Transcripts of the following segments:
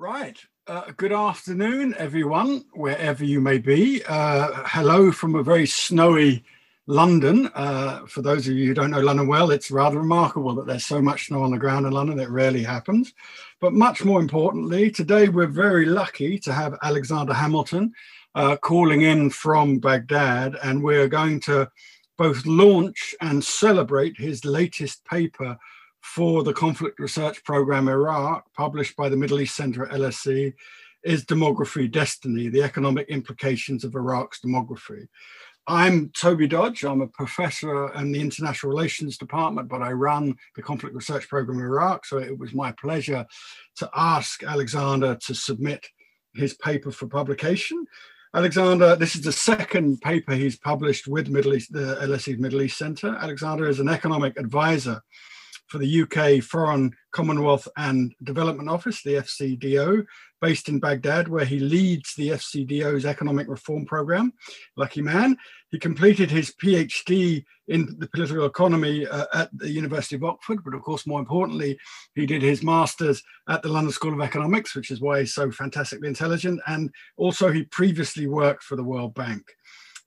Right. Uh, good afternoon, everyone, wherever you may be. Uh, hello from a very snowy London. Uh, for those of you who don't know London well, it's rather remarkable that there's so much snow on the ground in London. It rarely happens. But much more importantly, today we're very lucky to have Alexander Hamilton uh, calling in from Baghdad, and we're going to both launch and celebrate his latest paper for the Conflict Research Program Iraq, published by the Middle East Center at LSE, is Demography Destiny, the economic implications of Iraq's demography. I'm Toby Dodge. I'm a professor in the International Relations Department, but I run the Conflict Research Program in Iraq. So it was my pleasure to ask Alexander to submit his paper for publication. Alexander, this is the second paper he's published with Middle East, the LSE Middle East Center. Alexander is an economic advisor for the UK Foreign Commonwealth and Development Office, the FCDO, based in Baghdad, where he leads the FCDO's economic reform program. Lucky man. He completed his PhD in the political economy uh, at the University of Oxford, but of course, more importantly, he did his master's at the London School of Economics, which is why he's so fantastically intelligent. And also, he previously worked for the World Bank.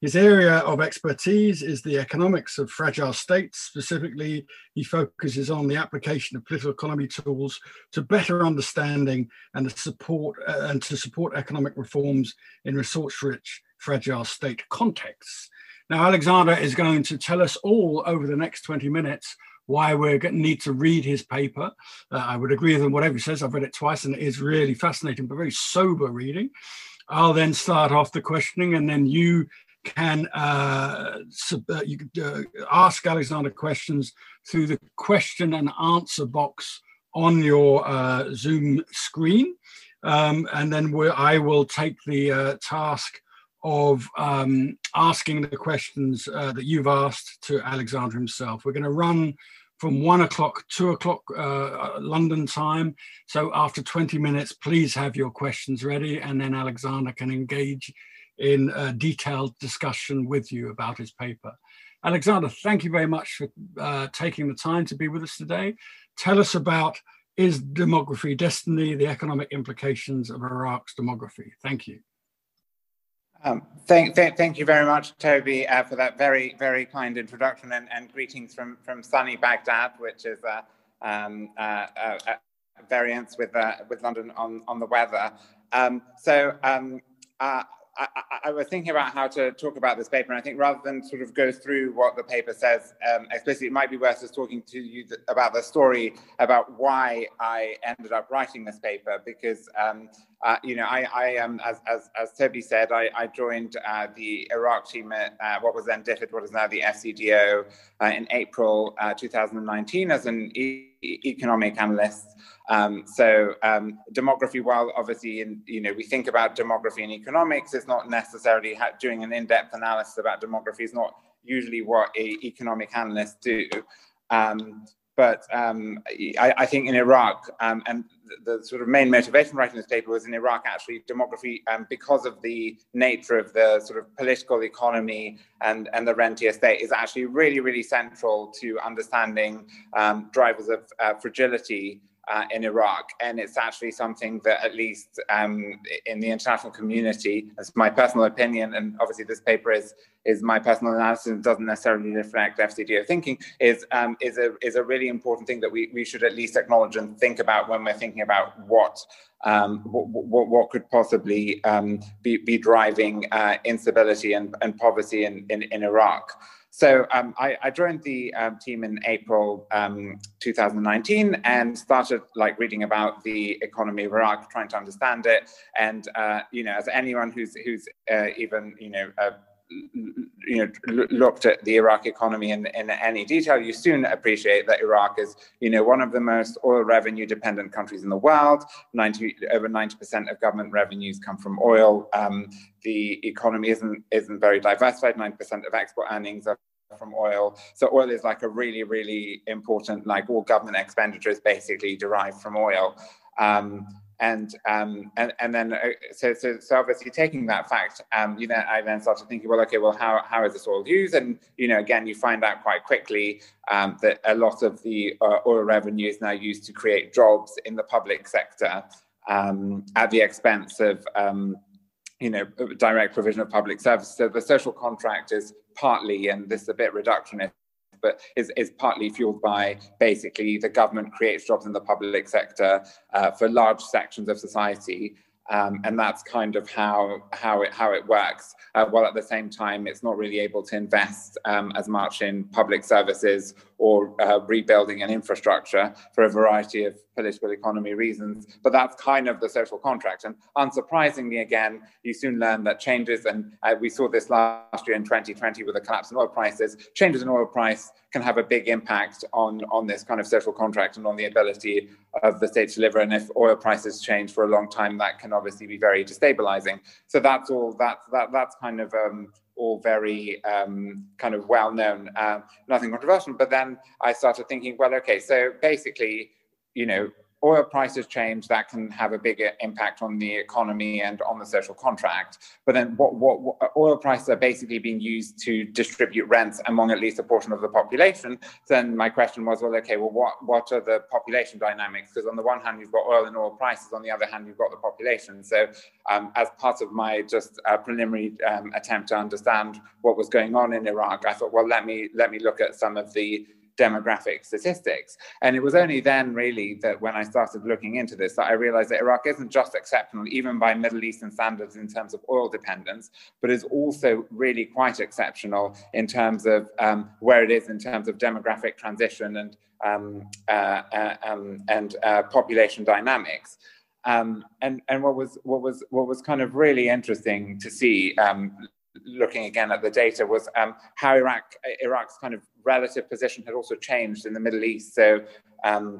His area of expertise is the economics of fragile states. Specifically, he focuses on the application of political economy tools to better understanding and to support uh, and to support economic reforms in resource-rich fragile state contexts. Now, Alexander is going to tell us all over the next 20 minutes why we're going to need to read his paper. Uh, I would agree with him, whatever he says. I've read it twice and it is really fascinating, but very sober reading. I'll then start off the questioning and then you can uh, sub, uh, you could uh, ask Alexander questions through the question and answer box on your uh, Zoom screen. Um, and then I will take the uh, task of um, asking the questions uh, that you've asked to Alexander himself. We're going to run from one o'clock, two o'clock London time. So after 20 minutes, please have your questions ready, and then Alexander can engage in a detailed discussion with you about his paper. Alexander, thank you very much for uh, taking the time to be with us today. Tell us about Is Demography Destiny, the economic implications of Iraq's demography. Thank you. Um, thank, th thank you very much, Toby, uh, for that very, very kind introduction and, and greetings from, from sunny Baghdad, which is a um, uh, uh, uh, variance with, uh, with London on, on the weather. Um, so um, uh, I, I, was thinking about how to talk about this paper, and I think rather than sort of go through what the paper says um, explicitly, it might be worth just talking to you th- about the story about why I ended up writing this paper. Because um, uh, you know, I, I um, as, as, as Toby said, I, I joined uh, the Iraq team at uh, what was then DFID, what is now the FCDO, uh, in April uh, 2019 as an e- economic analyst. Um, so um, demography, while obviously in, you know we think about demography and economics, it's not necessarily ha- doing an in-depth analysis about demography is not usually what a economic analysts do. Um, but um, I, I, think in Iraq, um, and the, the, sort of main motivation writing this paper was in Iraq, actually, demography, um, because of the nature of the sort of political economy and, and the rentier state, is actually really, really central to understanding drivers of uh, fragility uh, in Iraq. And it's actually something that, at least um, in the international community, as my personal opinion, and obviously this paper is is my personal analysis and doesn't necessarily reflect FCDO thinking, is um, is a is a really important thing that we, we should at least acknowledge and think about when we're thinking about what um, what, what, what, could possibly um, be, be driving uh, instability and, and poverty in, in, in Iraq. So um, I, I, joined the um, team in April um, 2019 and started like reading about the economy of Iraq, trying to understand it. And uh, you know, as anyone who's who's uh, even you know. You know looked at the Iraq economy in, in any detail, you soon appreciate that Iraq is you know one of the most oil revenue dependent countries in the world. 90 over 90 percent of government revenues come from oil. Um, the economy isn't isn't very diversified. 9 percent of export earnings are from oil. So oil is like a really really important like all government expenditure is basically derived from oil. Um, and um, and and then uh, so, so so obviously taking that fact, um, you know, I then started thinking, well, okay, well, how how is this oil used? And you know, again, you find out quite quickly um, that a lot of the uh, oil revenue is now used to create jobs in the public sector. um, at the expense of um, you know, direct provision of public services. So the social contract is partly, and this is a bit reductionist, but is, is partly fueled by basically the government creates jobs in the public sector uh, for large sections of society. Um, and that's kind of how how it how it works. Uh, while at the same time, it's not really able to invest um, as much in public services or uh, rebuilding an infrastructure for a variety of political economy reasons. But that's kind of the social contract. And unsurprisingly, again, you soon learn that changes, and uh, we saw this last year in 2020 with the collapse in oil prices, changes in oil price can have a big impact on, on this kind of social contract and on the ability of the state to deliver. And if oil prices change for a long time, that can obviously be very destabilizing. So that's all that, that that's kind of um, all very um, kind of well known, uh, nothing controversial. But then I started thinking, well, okay, so basically, you know, oil prices change, that can have a bigger impact on the economy and on the social contract. But then what, what, what, oil prices are basically being used to distribute rents among at least a portion of the population. Then my question was, well, okay, well, what, what are the population dynamics? Because on the one hand, you've got oil and oil prices. On the other hand, you've got the population. So um, as part of my just uh, preliminary um, attempt to understand what was going on in Iraq, I thought, well, let me, let me look at some of the demographic statistics. And it was only then, really, that when I started looking into this, that I realized that Iraq isn't just exceptional, even by Middle Eastern standards in terms of oil dependence, but is also really quite exceptional in terms of um, where it is in terms of demographic transition and um, uh, uh, um, and uh, population dynamics. Um, and and what was what was what was kind of really interesting to see um, looking again at the data was um, how Iraq Iraq's kind of relative position had also changed in the Middle East. So um,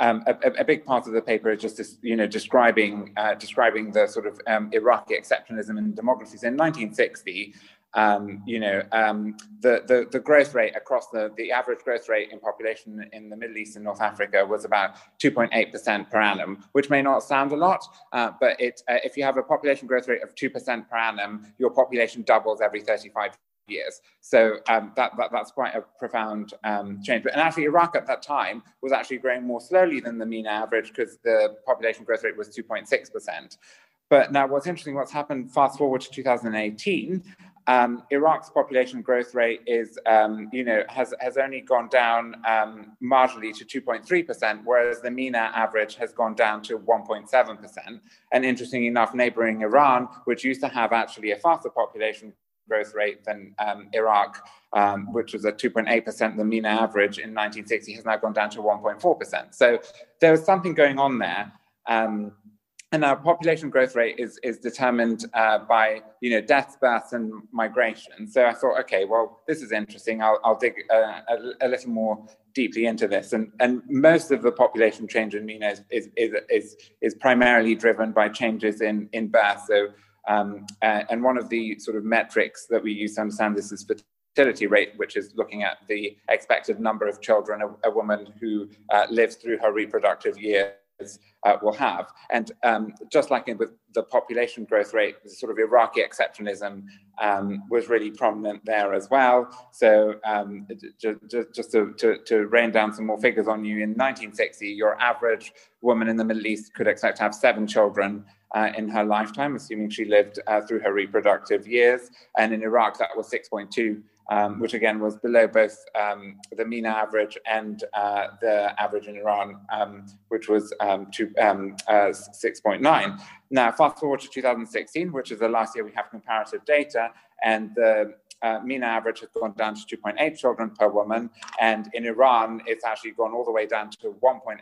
um, a, a, big part of the paper is just you know describing uh, describing the sort of um, Iraqi exceptionalism in demography. in 1960, um, you know, um, the, the, the growth rate across the, the average growth rate in population in the Middle East and North Africa was about 2.8% per annum, which may not sound a lot, uh, but it, uh, if you have a population growth rate of 2% per annum, your population doubles every 35 years. So um, that, that, that's quite a profound um, change. But, and actually, Iraq at that time was actually growing more slowly than the mean average because the population growth rate was 2.6%. But now, what's interesting, what's happened fast forward to 2018, um, Iraq's population growth rate is, um, you know, has, has only gone down um, marginally to 2.3%, whereas the MENA average has gone down to 1.7%. And interestingly enough, neighboring Iran, which used to have actually a faster population growth rate than um, Iraq, um, which was at 2.8%, the MENA average in 1960 has now gone down to 1.4%. So there was something going on there. And our population growth rate is, is determined uh, by you know deaths, births, and migration. So I thought, okay, well, this is interesting. I'll, I'll dig uh, a, a, little more deeply into this. And, and most of the population change in MENA is, is, is, is, is primarily driven by changes in, in birth. So um, and one of the sort of metrics that we use to understand this is fertility rate, which is looking at the expected number of children a, a woman who uh, lives through her reproductive years uh, will have. And um, just like in, with the population growth rate, the sort of Iraqi exceptionalism um, was really prominent there as well. So um, just, just to, to, to, rain down some more figures on you, in 1960, your average woman in the Middle East could expect to have seven children uh, in her lifetime, assuming she lived uh, through her reproductive years. And in Iraq, that was 6.2 um, which again was below both um, the MENA average and uh, the average in Iran, um, which was um, two, um, uh, 6.9. Now, fast forward to 2016, which is the last year we have comparative data, and the uh, MENA average has gone down to 2.8 children per woman, and in Iran, it's actually gone all the way down to 1.8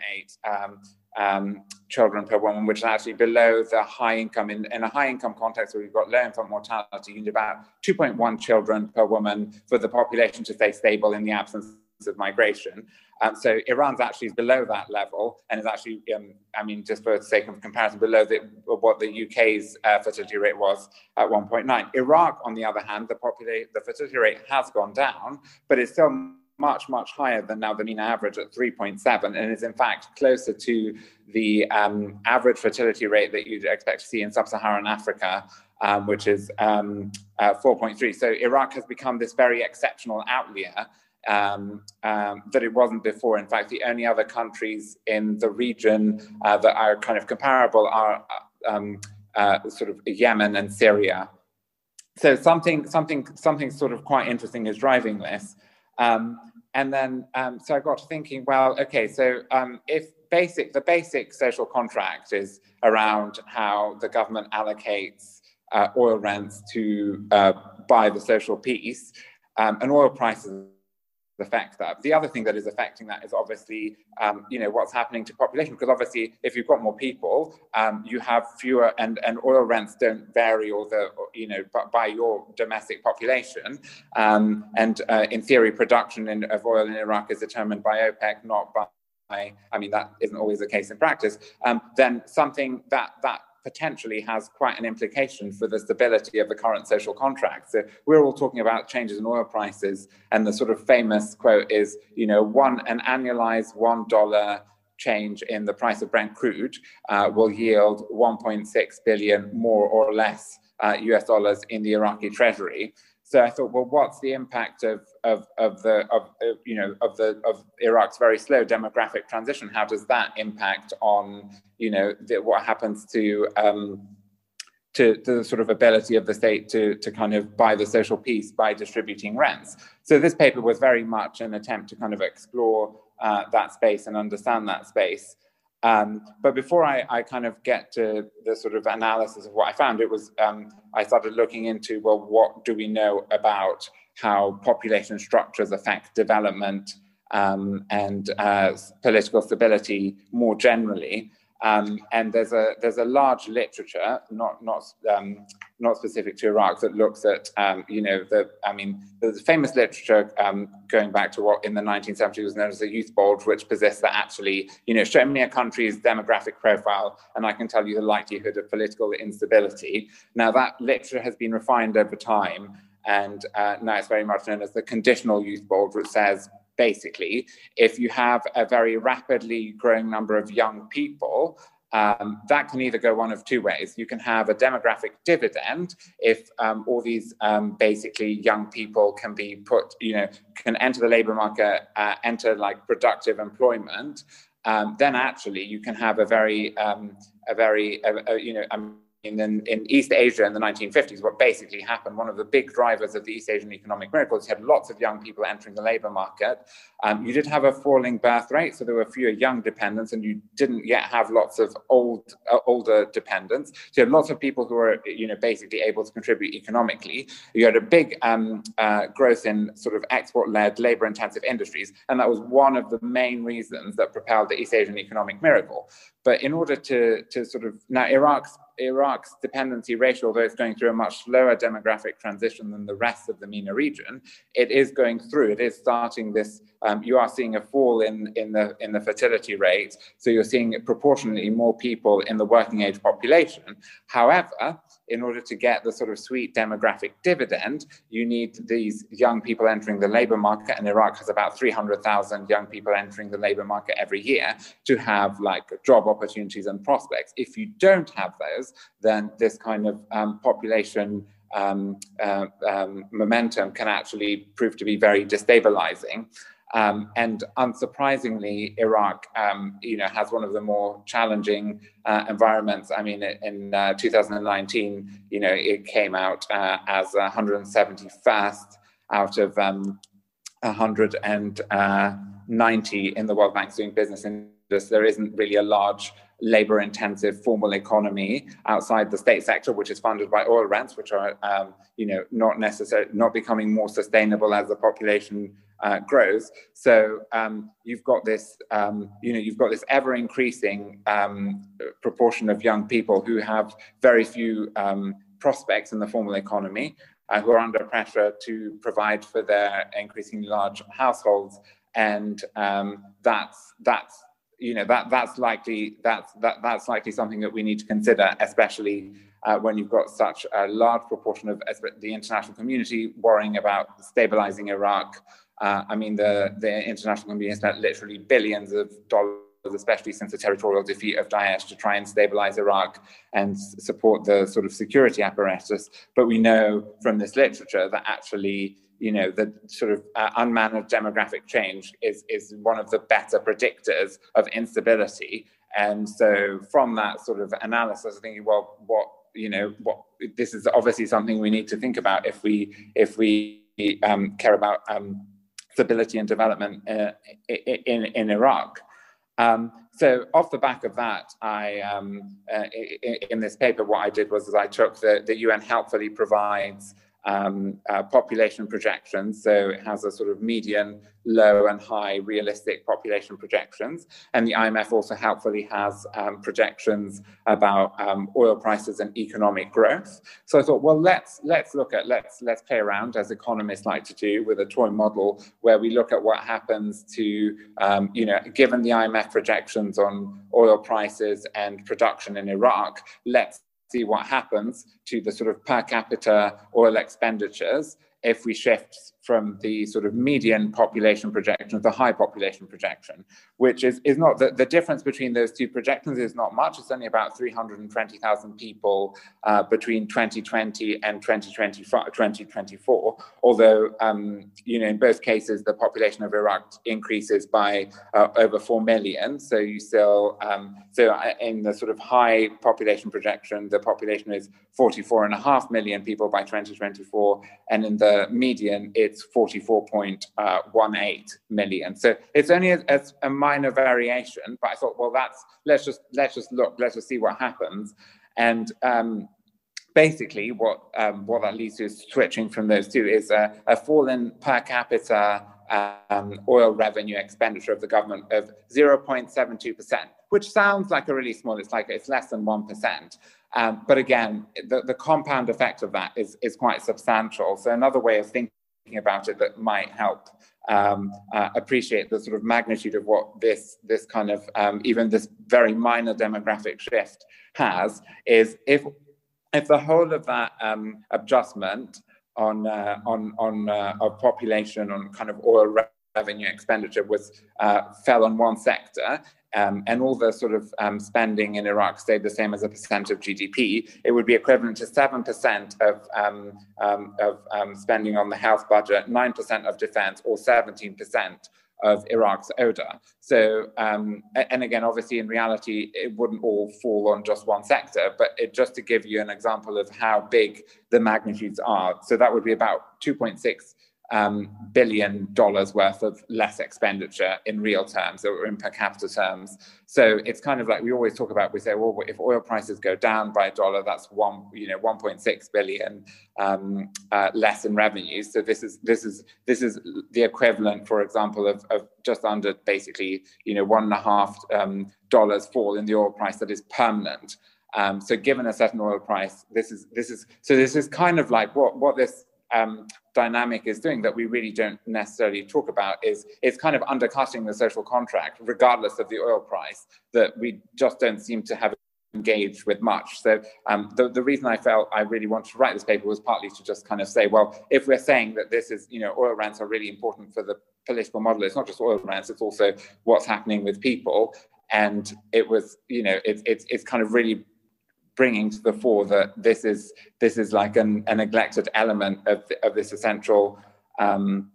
um, children per woman, which is actually below the high income. In, in a high income context where we've got low infant mortality, you need about 2.1 children per woman for the population to stay stable in the absence of migration. Um, so Iran's actually below that level and is actually, um, I mean, just for the sake of comparison, below the, what the UK's uh, fertility rate was at 1.9. Iraq, on the other hand, the, populate, the fertility rate has gone down, but it's still much, much higher than now the MENA average at 3.7 and is in fact closer to the um, average fertility rate that you'd expect to see in sub-Saharan Africa, um, which is um, uh, 4.3. So Iraq has become this very exceptional outlier. um, um, that it wasn't before. In fact, the only other countries in the region uh, that are kind of comparable are uh, um, uh, sort of Yemen and Syria. So something, something, something sort of quite interesting is driving this. Um, and then, um, so I got to thinking, well, okay, so um, if basic, the basic social contract is around how the government allocates uh, oil rents to uh, buy the social peace, um, and oil prices affect that. The other thing that is affecting that is obviously, um, you know, what's happening to population. Because obviously, if you've got more people, um, you have fewer, and, and oil rents don't vary, or the, you know, by your domestic population. Um, and uh, in theory, production in, of oil in Iraq is determined by OPEC, not by I mean, that isn't always the case in practice, um, then something that that potentially has quite an implication for the stability of the current social contract. So we're all talking about changes in oil prices, and the sort of famous quote is, you know, one an annualized one dollar change in the price of Brent crude uh, will yield 1.6 billion more or less uh, US dollars in the Iraqi treasury. So I thought, well, what's the impact of, of, of the of, you know of the of Iraq's very slow demographic transition? How does that impact on you know the, what happens to um, to, to, the sort of ability of the state to, to kind of buy the social peace by distributing rents. So this paper was very much an attempt to kind of explore uh, that space and understand that space. Um, but before I, I, kind of get to the sort of analysis of what I found, it was um, I started looking into well, what do we know about how population structures affect development um, and uh, political stability more generally? Um, and there's a there's a large literature, not not um, not specific to Iraq, that looks at um, you know the I mean there's famous literature um, going back to what in the 1970s was known as the youth bulge, which possessed that actually you know show me a country's demographic profile, and I can tell you the likelihood of political instability. Now that literature has been refined over time. And uh, now it's very much known as the conditional youth bulge, which says basically, if you have a very rapidly growing number of young people, um, that can either go one of two ways. You can have a demographic dividend if um, all these um, basically young people can be put, you know, can enter the labor market, uh, enter like productive employment. Um, then actually you can have a very, um, a very, you know, in, in East Asia in the 1950s, what basically happened, one of the big drivers of the East Asian economic miracles, you had lots of young people entering the labor market. Um, you did have a falling birth rate, so there were fewer young dependents, and you didn't yet have lots of old, uh, older dependents. So you had lots of people who were, you know, basically able to contribute economically. You had a big um, uh, growth in sort of export-led, labor-intensive industries, and that was one of the main reasons that propelled the East Asian economic miracle. But in order to, to sort of now Iraq's Iraq's dependency ratio, although it's going through a much slower demographic transition than the rest of the MENA region, it is going through. It is starting this. Um, you are seeing a fall in in the in the fertility rate, so you're seeing proportionally more people in the working age population. However, in order to get the sort of sweet demographic dividend, you need these young people entering the labor market, and Iraq has about 300,000 young people entering the labor market every year to have like job opportunities and prospects. If you don't have those, then this kind of um, population um, uh, um, momentum can actually prove to be very destabilizing. Um, and unsurprisingly, Iraq, um, you know, has one of the more challenging uh, environments. I mean, in uh, 2019, you know, it came out uh, as 171st out of um, 190 uh, in the World Bank's doing business in There isn't really a large labor intensive formal economy outside the state sector, which is funded by oil rents, which are, um, you know, not necessarily not becoming more sustainable as the population uh, grows. So um, you've got this, um, you know, you've got this ever increasing um, proportion of young people who have very few um, prospects in the formal economy, uh, who are under pressure to provide for their increasingly large households, and um, that's that's you know that that's likely that's that that's likely something that we need to consider, especially uh, when you've got such a large proportion of the international community worrying about stabilizing Iraq. Uh, I mean, the the international community has spent literally billions of dollars especially since the territorial defeat of Daesh, to try and stabilize Iraq and support the sort of security apparatus. But we know from this literature that actually you know, the sort of uh, unmanaged demographic change is, is one of the better predictors of instability. And so from that sort of analysis, I thinking, well, what, you know, what, this is obviously something we need to think about if we, if we um, care about um, stability and development uh, in, in Iraq. Um, so off the back of that, I um, uh, in, in, this paper, what I did was I took the, the UN helpfully provides um, uh, population projections. So it has a sort of median, low, and high realistic population projections. And the IMF also helpfully has um, projections about um, oil prices and economic growth. So I thought, well, let's let's look at let's let's play around as economists like to do with a toy model where we look at what happens to um, you know given the IMF projections on oil prices and production in Iraq. Let's see what happens to the sort of per capita oil expenditures if we shift from the sort of median population projection to the high population projection, which is, is not the, the difference between those two projections is not much. It's only about 320,000 people uh, between 2020 and 2024. Although, um, you know, in both cases, the population of Iraq increases by uh, over 4 million. So you still, um, so uh, in the sort of high population projection, the population is 44.5 million people by 2024. And in the median, it's it's 44.18 million. So it's only a, a, minor variation, but I thought, well, that's let's just let's just look, let's just see what happens. And um, basically, what um, what that leads to is switching from those two is a, a fall in per capita um, oil revenue expenditure of the government of 0.72%, which sounds like a really small, it's like it's less than 1%. Um, but again, the, the compound effect of that is, is quite substantial. So another way of thinking about it that might help um, uh, appreciate the sort of magnitude of what this this kind of um, even this very minor demographic shift has is if if the whole of that um, adjustment on uh, on on uh, of population on kind of oil revenue expenditure was uh, fell on one sector um, and all the sort of um, spending in Iraq stayed the same as a percent of GDP, it would be equivalent to 7% of, um, um, of um, spending on the health budget, 9% of defense, or 17% of Iraq's ODA. So, um, and again, obviously, in reality, it wouldn't all fall on just one sector, but it, just to give you an example of how big the magnitudes are. So, that would be about 2.6 um, billion dollars worth of less expenditure in real terms or in per capita terms. So it's kind of like we always talk about. We say, well, if oil prices go down by a dollar, that's one, you know, 1.6 billion um, uh, less in revenues. So this is this is this is the equivalent, for example, of, of just under basically, you know, one and a half um, dollars fall in the oil price that is permanent. Um, so given a certain oil price, this is this is so this is kind of like what what this um, dynamic is doing that we really don't necessarily talk about is it's kind of undercutting the social contract, regardless of the oil price, that we just don't seem to have engaged with much. So um, the, the reason I felt I really wanted to write this paper was partly to just kind of say, well, if we're saying that this is, you know, oil rents are really important for the political model, it's not just oil rents, it's also what's happening with people. And it was, you know, it's it's it's kind of really bringing to the fore that this is this is like an, a neglected element of, of this essential um,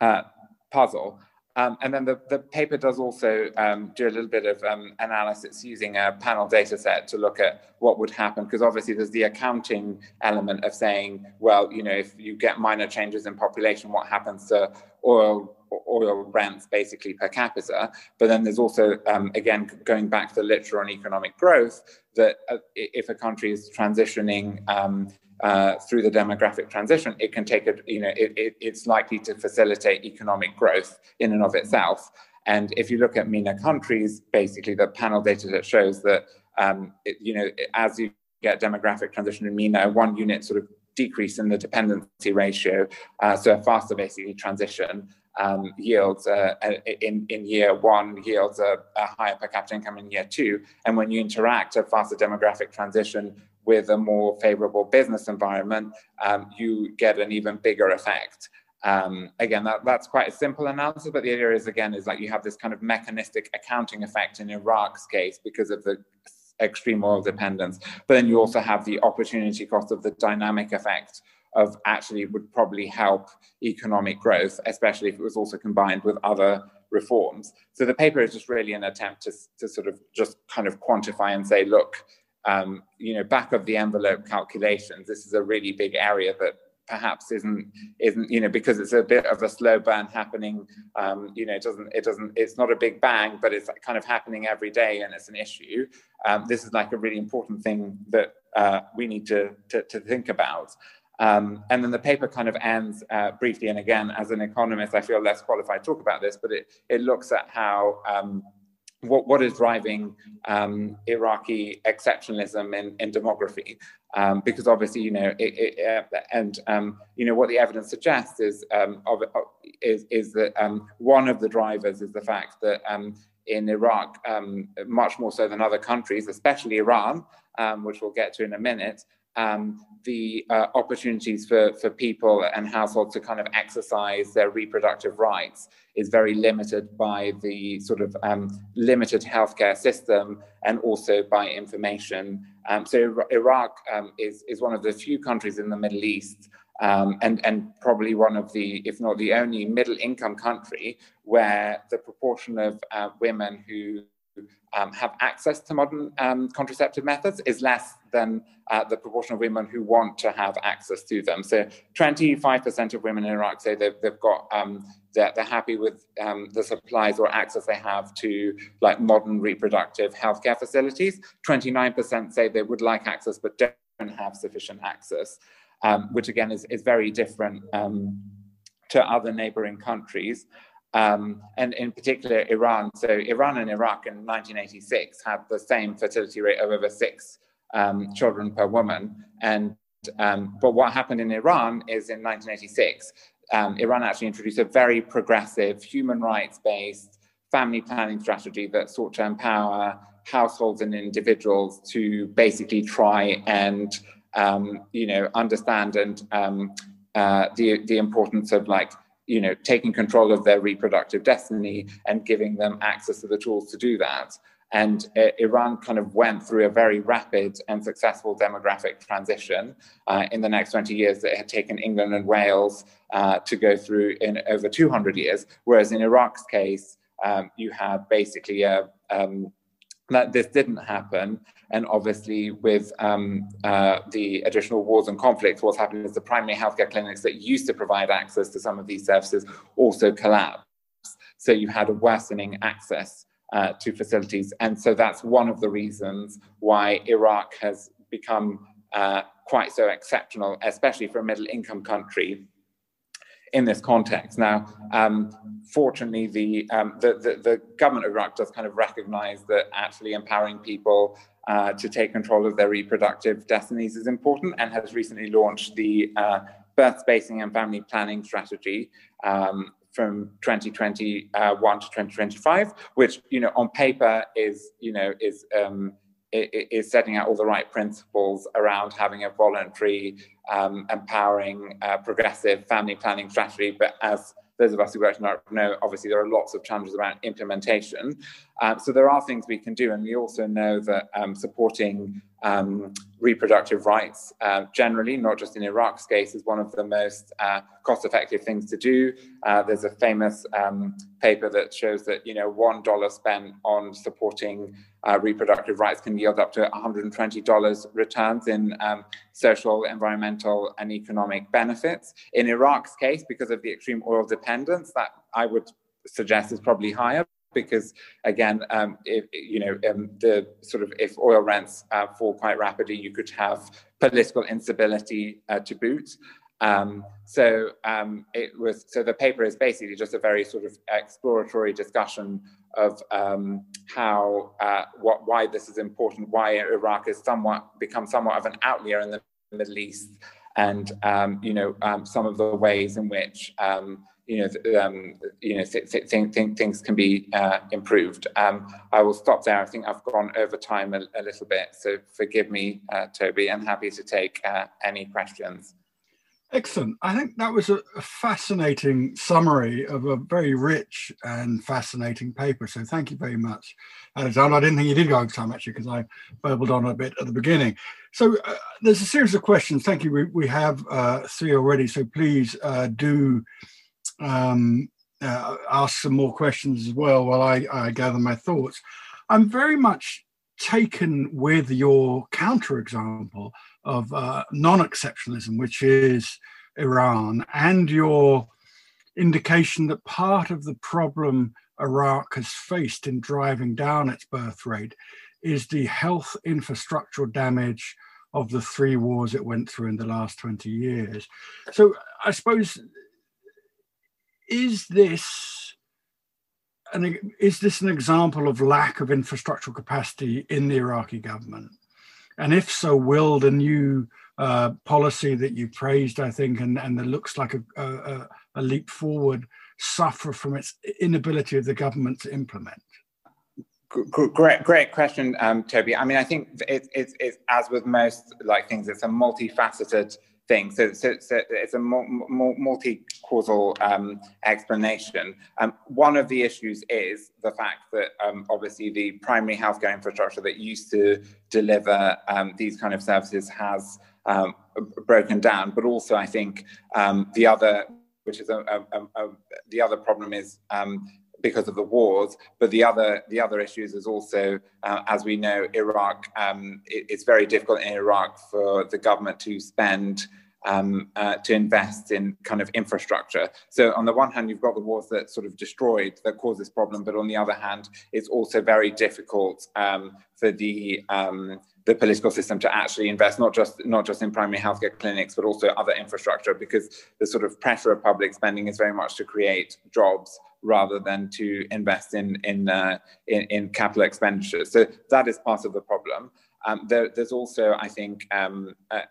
uh, puzzle. Um, and then the, the paper does also um, do a little bit of um, analysis using a panel data set to look at what would happen, because obviously there's the accounting element of saying, well, you know, if you get minor changes in population, what happens to oil oil rents basically per capita. But then there's also, um, again, going back to the literature on economic growth, that uh, if a country is transitioning um, uh, through the demographic transition, it can take a, you know, it, it, it's likely to facilitate economic growth in and of itself. And if you look at MENA countries, basically the panel data that shows that, um, it, you know, as you get demographic transition in MENA, one unit sort of decrease in the dependency ratio, uh, so a faster basically transition um, yields uh, in, in year one yields a, a, higher per capita income in year two. And when you interact a faster demographic transition with a more favorable business environment, um, you get an even bigger effect. Um, again, that, that's quite a simple analysis, but the idea is again is like you have this kind of mechanistic accounting effect in Iraq's case because of the extreme oil dependence. But then you also have the opportunity cost of the dynamic effect of actually would probably help economic growth, especially if it was also combined with other reforms. So the paper is just really an attempt to, to sort of just kind of quantify and say, look, um, you know, back of the envelope calculations, this is a really big area that perhaps isn't isn't you know because it's a bit of a slow burn happening um, you know it doesn't it doesn't it's not a big bang but it's kind of happening every day and it's an issue um, this is like a really important thing that uh, we need to, to, to think about um, and then the paper kind of ends uh, briefly, and again, as an economist, I feel less qualified to talk about this, but it, it looks at how um, what, what is driving um, Iraqi exceptionalism in, in demography. Um, because obviously, you know, it, it, uh, and um, you know what the evidence suggests is um, of, is, is that one of the drivers is the fact that in Iraq, much more so than other countries, especially Iran, which we'll get to in a minute, um, the uh, opportunities for, for people and households to kind of exercise their reproductive rights is very limited by the sort of um, limited healthcare system and also by information. Um, so Iraq um, is, is one of the few countries in the Middle East um, and, and probably one of the, if not the only, middle income country where the proportion of uh, women who um, have access to modern um, contraceptive methods is less than uh, the proportion of women who want to have access to them. So 25% of women in Iraq say they've, they've got, um, they're, they're, happy with um, the supplies or access they have to like modern reproductive healthcare facilities. 29% say they would like access but don't have sufficient access, um, which again is, is very different um, to other neighboring countries. Um, and in particular Iran. So Iran and Iraq in 1986 had the same fertility rate of over six um, children per woman. And um, but what happened in Iran is in 1986, um, Iran actually introduced a very progressive, human rights-based family planning strategy that sought to empower households and individuals to basically try and um, you know understand and um, uh, the the importance of like you know, taking control of their reproductive destiny and giving them access to the tools to do that. And uh, Iran kind of went through a very rapid and successful demographic transition uh, in the next 20 years that had taken England and Wales uh, to go through in over 200 years. Whereas in Iraq's case, um, you have basically a, um, that this didn't happen. And obviously, with um, uh, the additional wars and conflicts, what's happened is the primary healthcare clinics that used to provide access to some of these services also collapsed. So you had a worsening access uh, to facilities. And so that's one of the reasons why Iraq has become uh, quite so exceptional, especially for a middle income country in this context. Now, um, fortunately, the, um, the, the, the, government of Iraq does kind of recognize that actually empowering people uh, to take control of their reproductive destinies is important and has recently launched the uh, birth spacing and family planning strategy um, from 2021 to 2025, which, you know, on paper is, you know, is um, is setting out all the right principles around having a voluntary, um, empowering, uh, progressive family planning strategy. But as those of us who work in Europe know, obviously there are lots of challenges around implementation. Um, so there are things we can do, and we also know that um, supporting um, reproductive rights uh, generally, not just in Iraq's case, is one of the most uh, cost-effective things to do. Uh, there's a famous um, paper that shows that you know one dollar spent on supporting uh, reproductive rights can yield up to 120 dollars returns in um, social, environmental, and economic benefits. In Iraq's case, because of the extreme oil dependence, that I would suggest is probably higher because again, um, if you know um, the sort of if oil rents uh, fall quite rapidly, you could have political instability uh, to boot. Um, so um, it was so the paper is basically just a very sort of exploratory discussion of um, how uh, what why this is important, why Iraq has somewhat become somewhat of an outlier in the Middle East, and um, you know some of the ways in which you know, um, you know, th- th- th- things can be uh, improved. Um, I will stop there. I think I've gone over time a, a little bit, so forgive me, uh, Toby. I'm happy to take uh, any questions. Excellent. I think that was a, fascinating summary of a very rich and fascinating paper. So thank you very much, Alexander. I didn't think you did go over time actually because I burbled on a bit at the beginning. So uh, there's a series of questions. Thank you. We, we have uh, three already. So please uh, do um, uh, ask some more questions as well while I, I gather my thoughts. I'm very much taken with your counterexample of uh, non-exceptionalism, which is Iran, and your indication that part of the problem Iraq has faced in driving down its birth rate is the health infrastructural damage of the three wars it went through in the last 20 years. So I suppose, is this an, is this an example of lack of infrastructural capacity in the Iraqi government? And if so, will the new uh, policy that you praised, I think, and, and that looks like a, a, a leap forward, suffer from its inability of the government to implement? Great, great question, um, Toby. I mean, I think it's, it's, it's as with most like things, it's a multifaceted thing. So, so, so it's a multi-causal um, explanation. Um, one of the issues is the fact that um, obviously the primary healthcare infrastructure that used to deliver um, these kind of services has um, broken down. But also, I think um, the other, which is a, a, a, the other problem is because of the wars. But the other the other issues is also, uh, as we know, Iraq. Um, it, it's very difficult in Iraq for the government to spend. Um, uh, to invest in kind of infrastructure. So on the one hand, you've got the wars that sort of destroyed that cause this problem, but on the other hand, it's also very difficult um, for the um, the political system to actually invest not just not just in primary healthcare clinics but also other infrastructure because the sort of pressure of public spending is very much to create jobs rather than to invest in in uh, in, in, capital expenditure so that is part of the problem um, there, there's also, I think, um, uh,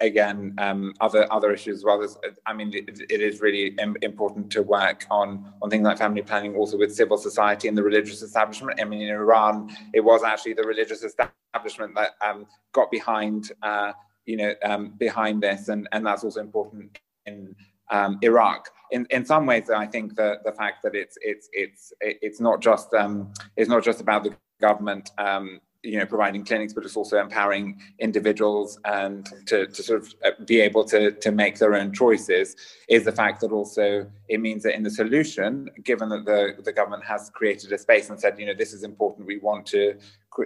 again, um, other other issues as well. There's, I mean, it, it is really Im- important to work on on things like family planning, also with civil society and the religious establishment. I mean, in Iran, it was actually the religious establishment that um, got behind, uh, you know, um, behind this, and and that's also important in um, Iraq. In, in some ways, I think the, the fact that it's it's it's it's not just um, it's not just about the government um, you know providing clinics but it's also empowering individuals and to, to sort of uh, be able to to make their own choices is the fact that also it means that in the solution given that the the government has created a space and said you know this is important we want to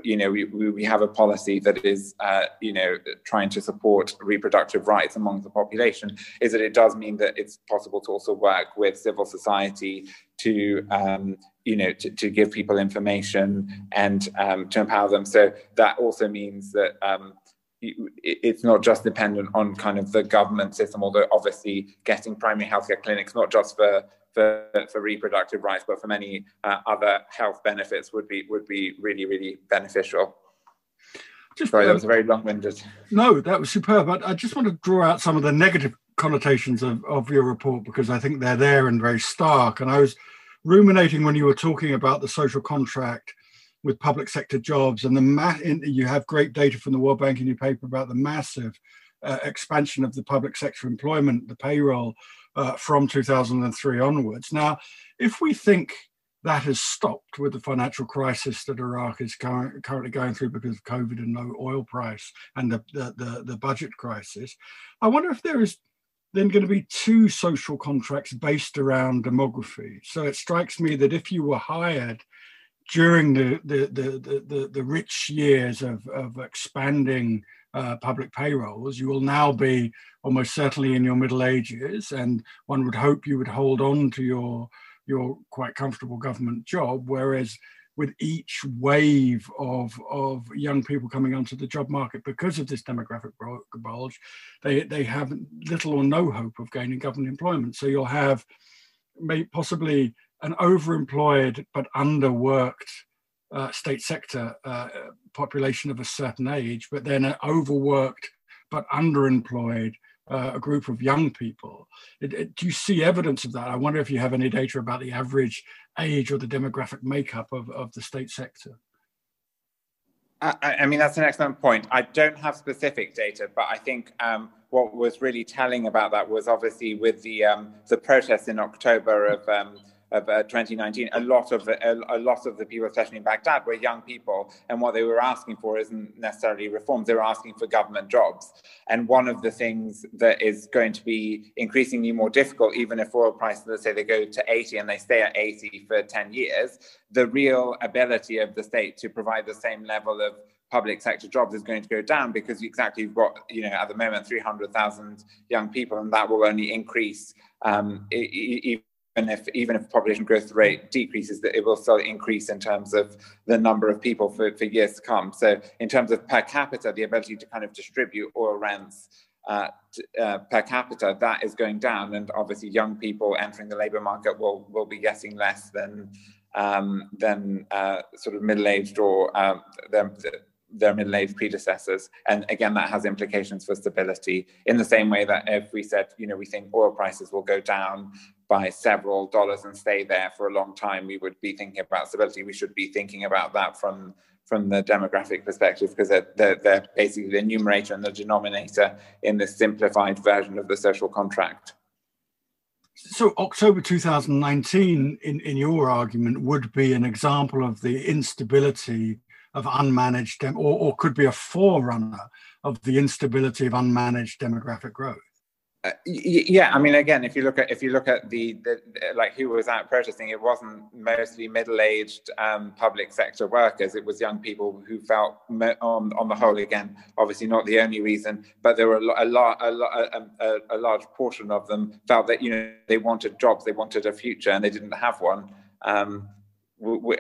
you know we, we have a policy that is uh, you know trying to support reproductive rights among the population is that it does mean that it's possible to also work with civil society to um, you know to, to, give people information and um, to empower them. So that also means that um, it's not just dependent on kind of the government system although obviously getting primary healthcare clinics not just for for, for reproductive rights but for many uh, other health benefits would be would be really really beneficial just, Sorry, that was very long-winded. No, that was superb. I, I just want to draw out some of the negative connotations of, of your report because I think they're there and very stark. And I was ruminating when you were talking about the social contract with public sector jobs and the ma- in, you have great data from the World Bank in your paper about the massive uh, expansion of the public sector employment, the payroll uh, from 2003 onwards. Now, if we think that has stopped with the financial crisis that Iraq is cur- currently going through because of COVID and low oil price and the, the, the, the budget crisis, I wonder if there is then going to be two social contracts based around demography. So it strikes me that if you were hired during the the the the, the rich years of, of expanding uh, public payrolls, you will now be almost certainly in your middle ages, and one would hope you would hold on to your your quite comfortable government job, whereas with each wave of, of young people coming onto the job market because of this demographic bulge, they, they have little or no hope of gaining government employment. So you'll have may, possibly an overemployed but underworked uh, state sector uh, population of a certain age, but then an overworked but underemployed uh, a group of young people. It, it, do you see evidence of that? I wonder if you have any data about the average age or the demographic makeup of, of the state sector. I, I mean, that's an excellent point. I don't have specific data, but I think um, what was really telling about that was obviously with the um, the protests in October of um, of uh, 2019, a lot of the, a, a, lot of the people, especially in Baghdad, were young people, and what they were asking for isn't necessarily reforms. They were asking for government jobs, and one of the things that is going to be increasingly more difficult, even if oil prices, let's say they go to 80 and they stay at 80 for 10 years, the real ability of the state to provide the same level of public sector jobs is going to go down because exactly you've got you know at the moment 300,000 young people and that will only increase um, even if even if population growth rate decreases, that it will still increase in terms of the number of people for, for years to come. So in terms of per capita, the ability to kind of distribute oil rents uh, uh, per capita, that is going down, and obviously young people entering the labour market will will be getting less than um, than uh, sort of middle aged or um, their, their middle aged predecessors. And again, that has implications for stability. In the same way that if we said, you know, we think oil prices will go down by several dollars and stay there for a long time, we would be thinking about stability. We should be thinking about that from from the demographic perspective because they're, they're, they're basically the numerator and the denominator in this simplified version of the social contract. So October 2019, in, in your argument, would be an example of the instability of unmanaged, dem- or, or could be a forerunner of the instability of unmanaged demographic growth. Uh, yeah, I mean, again, if you look at if you look at the, the like who was out protesting, it wasn't mostly middle-aged um, public sector workers. It was young people who felt, on on the whole, again, obviously not the only reason, but there were a, lot, a, a, a, a large portion of them felt that you know they wanted jobs, they wanted a future, and they didn't have one. Um,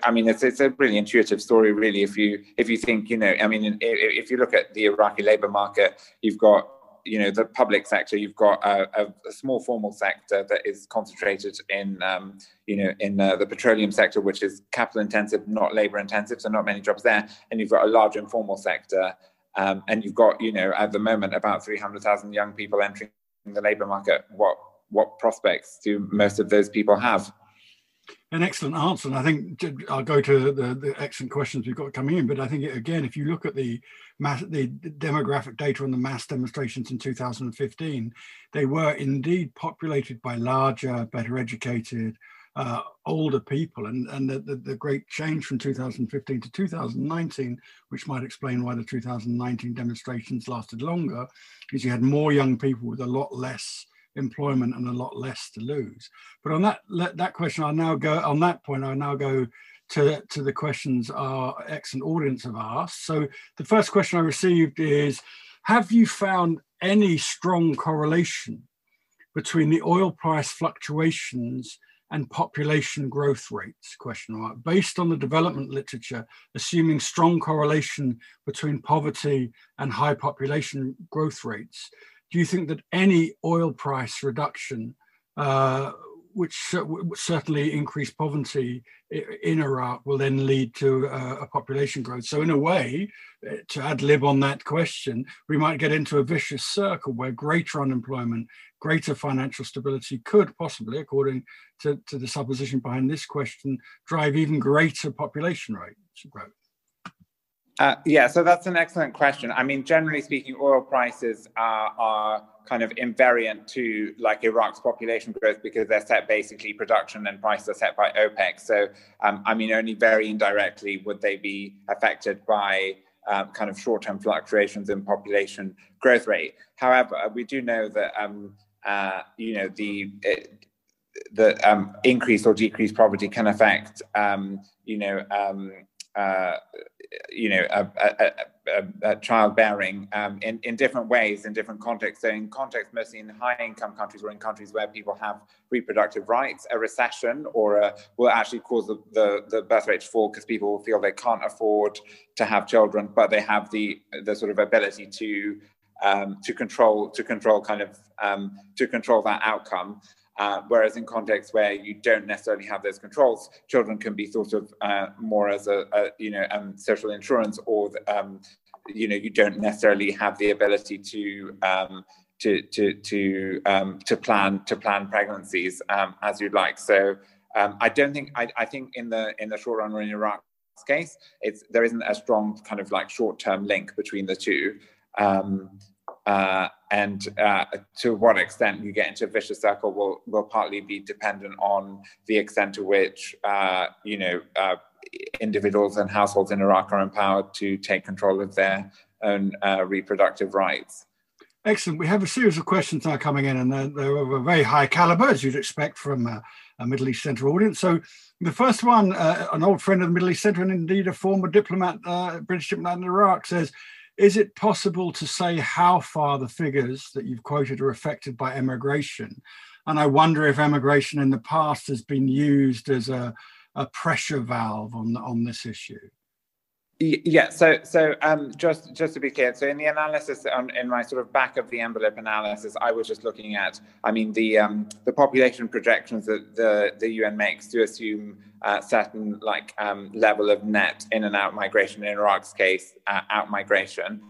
I mean, it's it's a really intuitive story, really. If you if you think, you know, I mean, if you look at the Iraqi labor market, you've got you know the public sector you've got a, a, a small formal sector that is concentrated in um, you know in uh, the petroleum sector which is capital intensive not labor intensive so not many jobs there. And you've got a large informal sector um, and you've got you know at the moment about 300,000 young people entering the labor market. What what prospects do most of those people have an excellent answer. And I think I'll go to the, the excellent questions we've got coming in. But I think, again, if you look at the, mass, the demographic data on the mass demonstrations in 2015, they were indeed populated by larger, better educated, uh, older people. And, and the, the, the, great change from 2015 to 2019, which might explain why the 2019 demonstrations lasted longer, is you had more young people with a lot less employment and a lot less to lose. But on that that question, I'll now go on that point. I'll now go to to the questions our excellent audience have asked. So the first question I received is: Have you found any strong correlation between the oil price fluctuations and population growth rates question mark based on the development literature assuming strong correlation between poverty and high population growth rates do you think that any oil price reduction, uh, which certainly increased poverty in Iraq, will then lead to uh, a population growth? So, in a way, uh, to ad lib on that question, we might get into a vicious circle where greater unemployment, greater financial stability could possibly, according to, to the supposition behind this question, drive even greater population rate growth. Uh, yeah, so that's an excellent question. I mean, generally speaking, oil prices are, are kind of invariant to like Iraq's population growth because they're set basically production and prices are set by OPEC. So, um, I mean, only very indirectly would they be affected by um, kind of short-term fluctuations in population growth rate. However, we do know that um, uh, you know the it, the um, increase or decreased poverty can affect um, you know um, uh, you know, a, a, a, a childbearing um, in, in different ways, in different contexts. So, in context mostly in high income countries or in countries where people have reproductive rights, a recession or a, will actually cause the, the, the birth rate to fall because people will feel they can't afford to have children, but they have the, the sort of ability to um, to control to control kind of um, to control that outcome. Uh, whereas in contexts where you don't necessarily have those controls, children can be thought of uh, more as a, a you know um, social insurance, or um, you know you don't necessarily have the ability to um, to to to um, to plan to plan pregnancies um, as you'd like. So um, I don't think I, I think in the in the short run or in Iraq's case, it's there isn't a strong kind of like short term link between the two. Uh, and uh, to what extent you get into a vicious circle will will partly be dependent on the extent to which uh, you know uh, individuals and households in Iraq are empowered to take control of their own uh, reproductive rights. Excellent. We have a series of questions now coming in, and they're, they're of a very high caliber, as you'd expect from a, a Middle East Centre audience. So, the first one, uh, an old friend of the Middle East Centre and indeed a former diplomat, uh, British diplomat in Iraq, says, "Is it possible to say how far the figures that you've quoted are affected by emigration?" And I wonder if emigration in the past has been used as a, a pressure valve on on this issue. Yeah, so so um, just just to be clear, so in the analysis on, in my sort of back of the envelope analysis, I was just looking at, I mean, the um, the population projections that the the UN makes to assume uh, certain like um, level of net in and out migration. In Iraq's case, uh, out migration,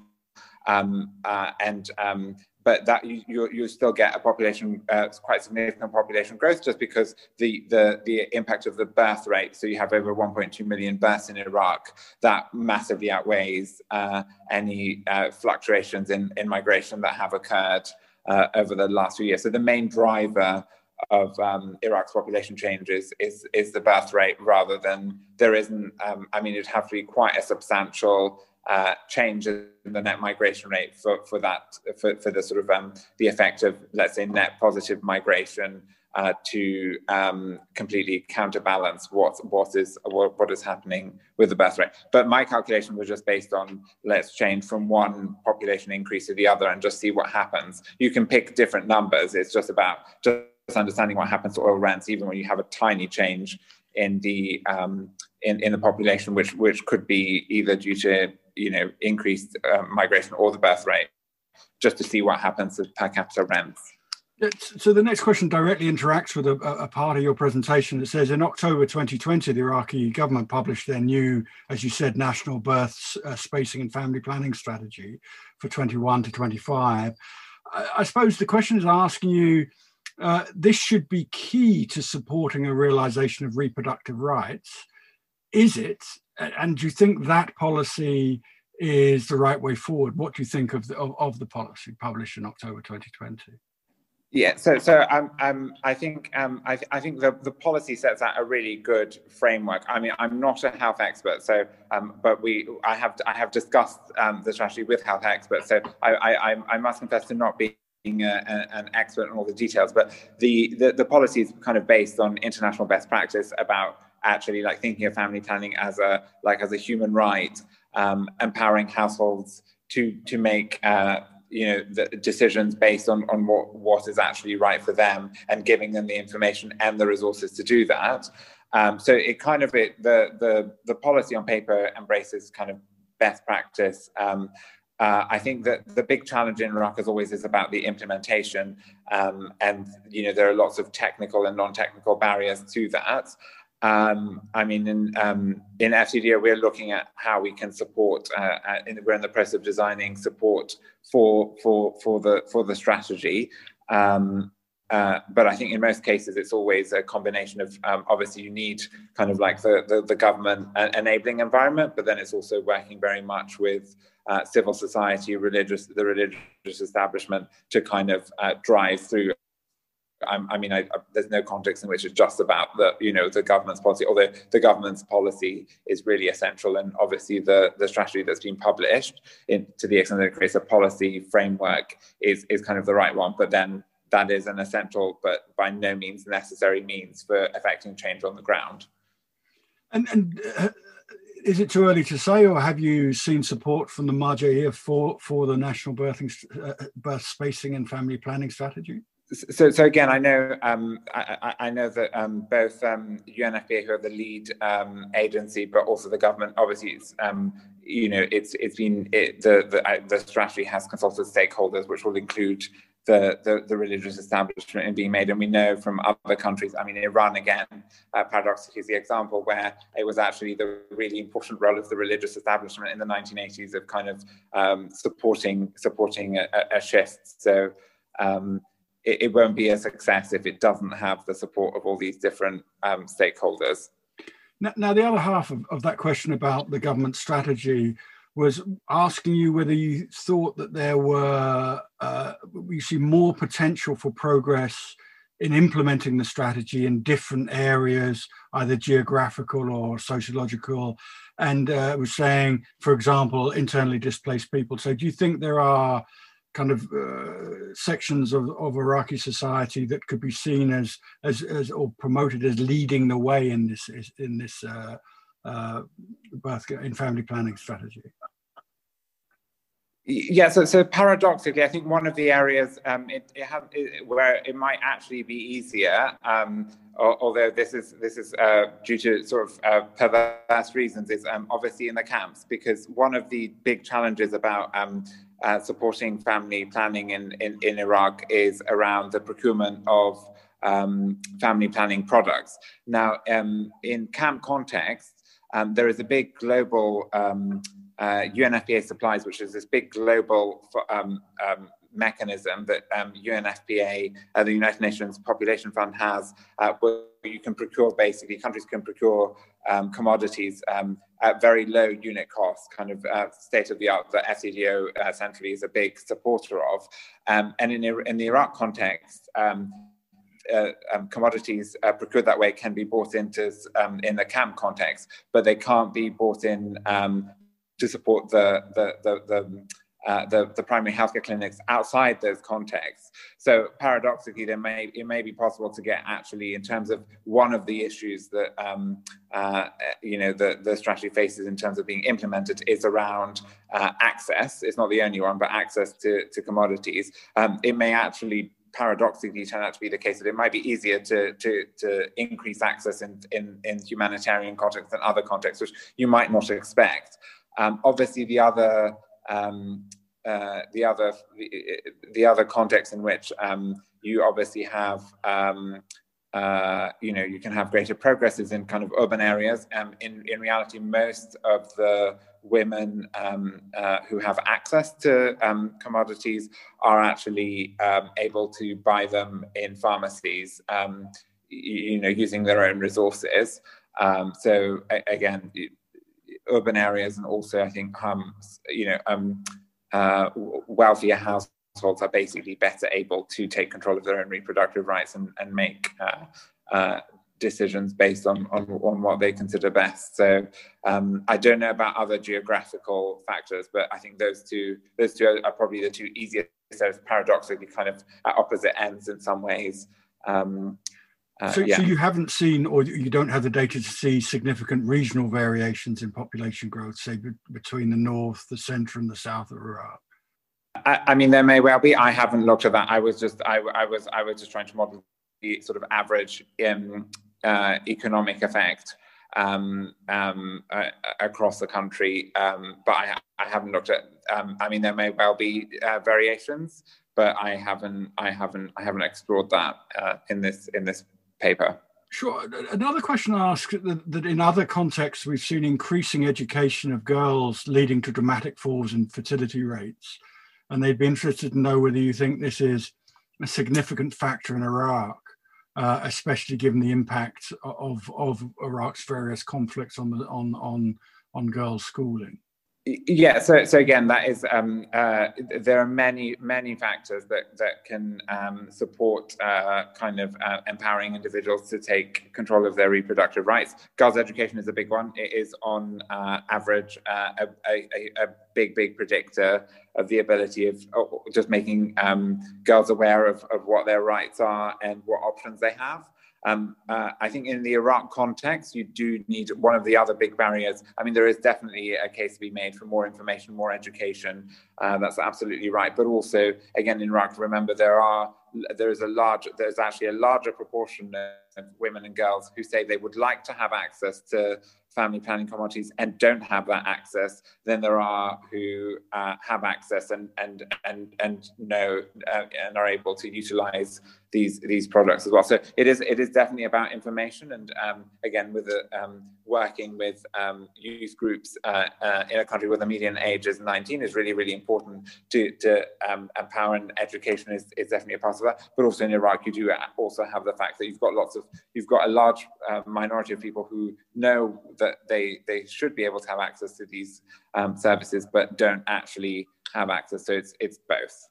um, uh, and um, but that you, you, you still get a population, uh, quite significant population growth just because the, the, the impact of the birth rate. So you have over 1.2 million births in Iraq. That massively outweighs uh, any uh, fluctuations in, in migration that have occurred uh, over the last few years. So the main driver of um, Iraq's population changes is, is the birth rate rather than there isn't, um, I mean, it'd have to be quite a substantial uh, change in the net migration rate for, for that for, for the sort of um, the effect of let's say net positive migration uh, to um, completely counterbalance what what is what, what is happening with the birth rate. But my calculation was just based on let's change from one population increase to the other and just see what happens. You can pick different numbers. It's just about just understanding what happens to oil rents, even when you have a tiny change in the um, in, in the population, which which could be either due to you know increased uh, migration or the birth rate, just to see what happens with per capita rents. So the next question directly interacts with a, a, part of your presentation. that says in October 2020, the Iraqi government published their new, as you said, national births, uh, spacing and family planning strategy for 21 to 25. I, I suppose the question is asking you, uh, this should be key to supporting a realization of reproductive rights. Is it? and do you think that policy is the right way forward? What do you think of the, of, of the policy published in October 2020? Yeah, so so um, um, I think um, I, th- I think the, the policy sets out a really good framework. I mean, I'm not a health expert, so um, but we I have I have discussed um, the strategy with health experts. So I I, I must confess to not being a, an expert on all the details, but the, the the policy is kind of based on international best practice about actually like thinking of family planning as a like as a human right, um, empowering households to to make uh, you know the decisions based on on what what is actually right for them and giving them the information and the resources to do that. Um, so it kind of it the the the policy on paper embraces kind of best practice. Um, uh, I think that the big challenge in Iraq, as always, is about the implementation, um, and you know there are lots of technical and non-technical barriers to that. Um, I mean, in, um, in FCDO, we're looking at how we can support. Uh, uh, in, we're in the process of designing support for for for the for the strategy. Um, uh, but I think in most cases, it's always a combination of um, obviously you need kind of like the, the, the government enabling environment, but then it's also working very much with uh, civil society, religious, the religious establishment to kind of uh, drive through i mean, I, I, there's no context in which it's just about the, you know, the government's policy. Although the government's policy is really essential, and obviously the the strategy that's been published, in, to the extent that it creates a policy framework, is is kind of the right one. But then that is an essential, but by no means necessary means for affecting change on the ground. And and. Uh, is it too early to say, or have you seen support from the Marja'iyah for for the national birthing, uh, birth spacing and family planning strategy? So, so again, I know um, I, I, know that um, both um, UNFPA, who are the lead um, agency, but also the government, obviously, it's um, you know, it's it's been it, the the, uh, the strategy has consulted stakeholders, which will include the, the, the religious establishment in being made. And we know from other countries, I mean, Iran again, uh, paradoxically, is the example where it was actually the really important role of the religious establishment in the 1980s of kind of um, supporting supporting a, a shift. So. Um, it, it, won't be a success if it doesn't have the support of all these different um, stakeholders. Now, now, the other half of, of, that question about the government strategy was asking you whether you thought that there were uh, we see more potential for progress in implementing the strategy in different areas, either geographical or sociological. And uh, was saying, for example, internally displaced people. So, do you think there are kind of uh, sections of, of Iraqi society that could be seen as, as, as or promoted as leading the way in this in this uh, uh, birth in family planning strategy? Yeah, so, so paradoxically, I think one of the areas um, it, it have, it, where it might actually be easier, um, although this is this is uh, due to sort of uh, perverse reasons, is um, obviously in the camps because one of the big challenges about um, uh, supporting family planning in, in, in Iraq is around the procurement of um, family planning products. Now, um, in camp context, there is a big global uh, UNFPA supplies, which is this big global um, um, mechanism that um, UNFPA, uh, the United Nations Population Fund, has, uh, where you can procure basically countries can procure um, commodities um, at very low unit costs, kind of uh, state of the art that FCDO uh, centrally is a big supporter of. Um, and in, in the Iraq context, um, uh, um, commodities uh, procured that way can be bought into um, in the camp context, but they can't be bought in um, to support the, the, the, the uh, the, the, primary healthcare clinics outside those contexts. So paradoxically, there may it may be possible to get actually in terms of one of the issues that um, uh, you know the, the strategy faces in terms of being implemented is around uh, access. It's not the only one, but access to, to commodities. Um, it may actually paradoxically turn out to be the case that it might be easier to, to, to increase access in, in, in humanitarian contexts than other contexts, which you might not expect. Um, obviously, the other um, uh, the other the, the, other context in which um, you obviously have um, uh, you know you can have greater progresses in kind of urban areas. Um, in in reality, most of the women um, uh, who have access to um, commodities are actually able to buy them in pharmacies. you know, using their own resources. so again, urban areas and also I think um, you know um, uh, wealthier households are basically better able to take control of their own reproductive rights and, and make uh, uh, decisions based on, on, on what they consider best. So um, I don't know about other geographical factors, but I think those two those two are, probably the two easiest. So paradoxically, kind of at opposite ends in some ways. Um, uh, so, yeah. so, you haven't seen, or you don't have the data to see significant regional variations in population growth, say be- between the north, the centre, and the south of Iraq. I, I, mean, there may well be. I haven't looked at that. I was just, I, I was, I was just trying to model the sort of average um, uh, economic effect um, um, uh, across the country, um, but I, I haven't looked at. Um, I mean, there may well be uh, variations, but I haven't, I haven't, I haven't explored that uh, in this in this paper. Sure. Another question I ask that, that in other contexts we've seen increasing education of girls leading to dramatic falls in fertility rates. And they'd be interested to know whether you think this is a significant factor in Iraq, uh, especially given the impact of, of Iraq's various conflicts on the, on on on girls' schooling. Yeah, so so again, that is um, uh, there are many many factors that that can um, support uh, kind of uh, empowering individuals to take control of their reproductive rights. Girls' education is a big one. It is on uh, average uh, a, a, a, big big predictor of the ability of just making um, girls aware of, of what their rights are and what options they have. Um, uh, I think in the Iraq context, you do need one of the other big barriers. I mean, there is definitely a case to be made for more information, more education. Uh, that's absolutely right. But also, again, in Iraq, remember there are there is a large there's actually a larger proportion of women and girls who say they would like to have access to family planning commodities and don't have that access than there are who uh, have access and and and and know uh, and are able to utilize these these products as well. So it is it is definitely about information and um, again with um, working with um, youth groups uh, uh in a country where the median age is 19 is really really important to to um, empower and education is, is definitely a part of that. But also in Iraq you do also have the fact that you've got lots of you've got a large uh, minority of people who know that they they should be able to have access to these um, services, but don't actually have access. So it's it's both.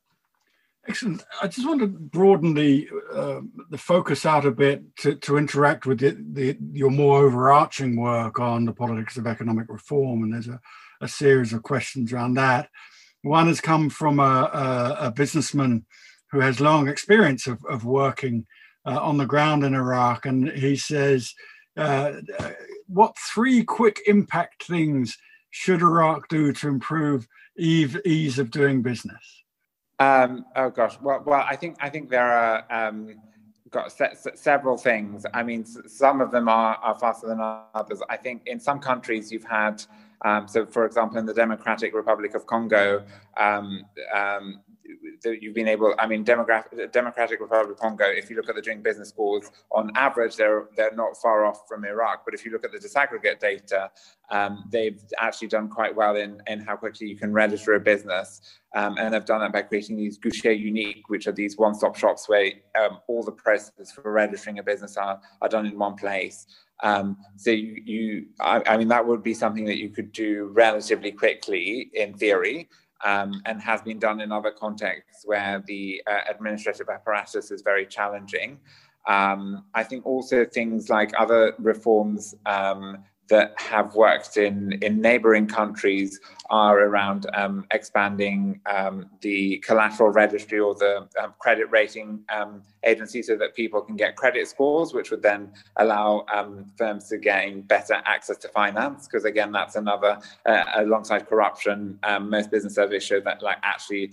Excellent. I just want to broaden the uh, the focus out a bit to, to interact with the, the, your more overarching work on the politics of economic reform, and there's a, a series of questions around that. One has come from a, a, a businessman who has long experience of, of working uh, on the ground in Iraq, and he says, uh, "What three quick impact things should Iraq do to improve ease of doing business?" Um, oh gosh, well, well, I think I think there are um, got se- se- several things. I mean, s- some of them are, are faster than others. I think in some countries you've had, um, so for example, in the Democratic Republic of Congo, um, um, that you've been able, I mean, Democratic, Republic of Congo, if you look at the doing business scores, on average, they're, they're not far off from Iraq. But if you look at the disaggregate data, um, they've actually done quite well in, in how quickly you can register a business. Um, and they've done that by creating these Guichet Unique, which are these one-stop shops where um, all the processes for registering a business are, are done in one place. Um, so you, you I, I, mean, that would be something that you could do relatively quickly in theory um, and has been done in other contexts where the uh, administrative apparatus is very challenging. Um, I think also things like other reforms um, that have worked in, in neighboring countries are around um, expanding um, the collateral registry or the um, credit rating um, agency so that people can get credit scores, which would then allow um, firms to gain better access to finance. Because again, that's another, uh, alongside corruption, um, most business surveys show that like actually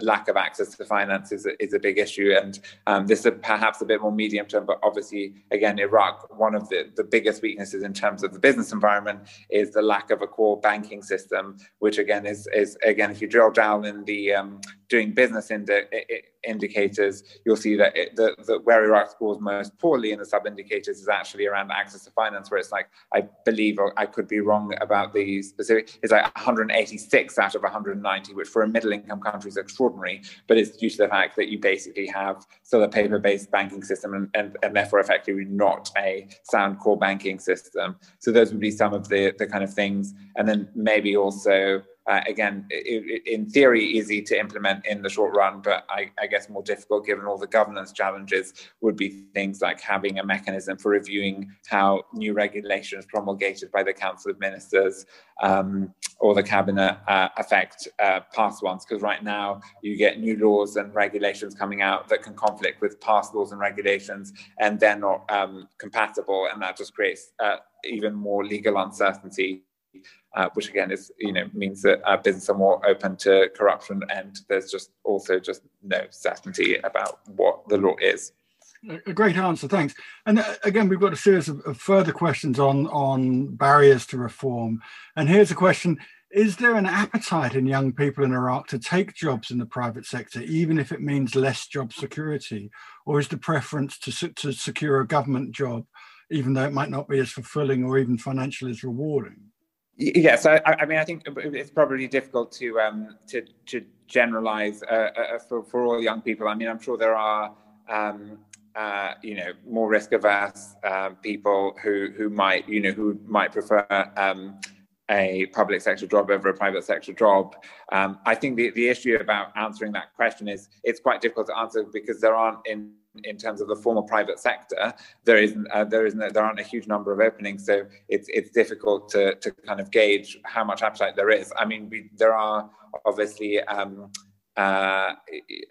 lack of access to finance is a, is a big issue. And this is perhaps a bit more medium term, but obviously, again, Iraq, one of the, the biggest weaknesses in terms of the business environment is the lack of a core banking system which again is, is again, if you drill down in the um, doing business indi- indicators, you'll see that it, the, the, where Iraq scores most poorly in the sub indicators is actually around access to finance, where it's like, I believe, or I could be wrong about the specific, it's like 186 out of 190, which for a middle income country is extraordinary, but it's due to the fact that you basically have still a paper based banking system and, and, and therefore effectively not a sound core banking system. So those would be some of the, the kind of things. And then maybe also uh, again, it, in theory, easy to implement in the short run, but I, I, guess more difficult given all the governance challenges would be things like having a mechanism for reviewing how new regulations promulgated by the Council of Ministers um, or the Cabinet uh, affect uh, past ones. Because right now, you get new laws and regulations coming out that can conflict with past laws and regulations, and they're not um, compatible, and that just creates uh, even more legal uncertainty uh, which again is you know means that uh, businesses are more open to corruption, and there's just also just no certainty about what the law is. A great answer, thanks. And uh, again, we've got a series of, of further questions on on barriers to reform. And here's a question: Is there an appetite in young people in Iraq to take jobs in the private sector, even if it means less job security, or is the preference to to secure a government job, even though it might not be as fulfilling or even financially as rewarding? Yes, I, I, mean, I think it's probably difficult to um, to, to generalize uh, uh, for, for all young people. I mean, I'm sure there are um, uh, you know more risk averse uh, people who who might you know who might prefer um, a public sector job over a private sector job. Um, I think the, the issue about answering that question is it's quite difficult to answer because there aren't in in terms of the formal private sector, there isn't uh, there isn't there aren't a huge number of openings, so it's it's difficult to to kind of gauge how much appetite there is. I mean, we, there are obviously. Um, uh,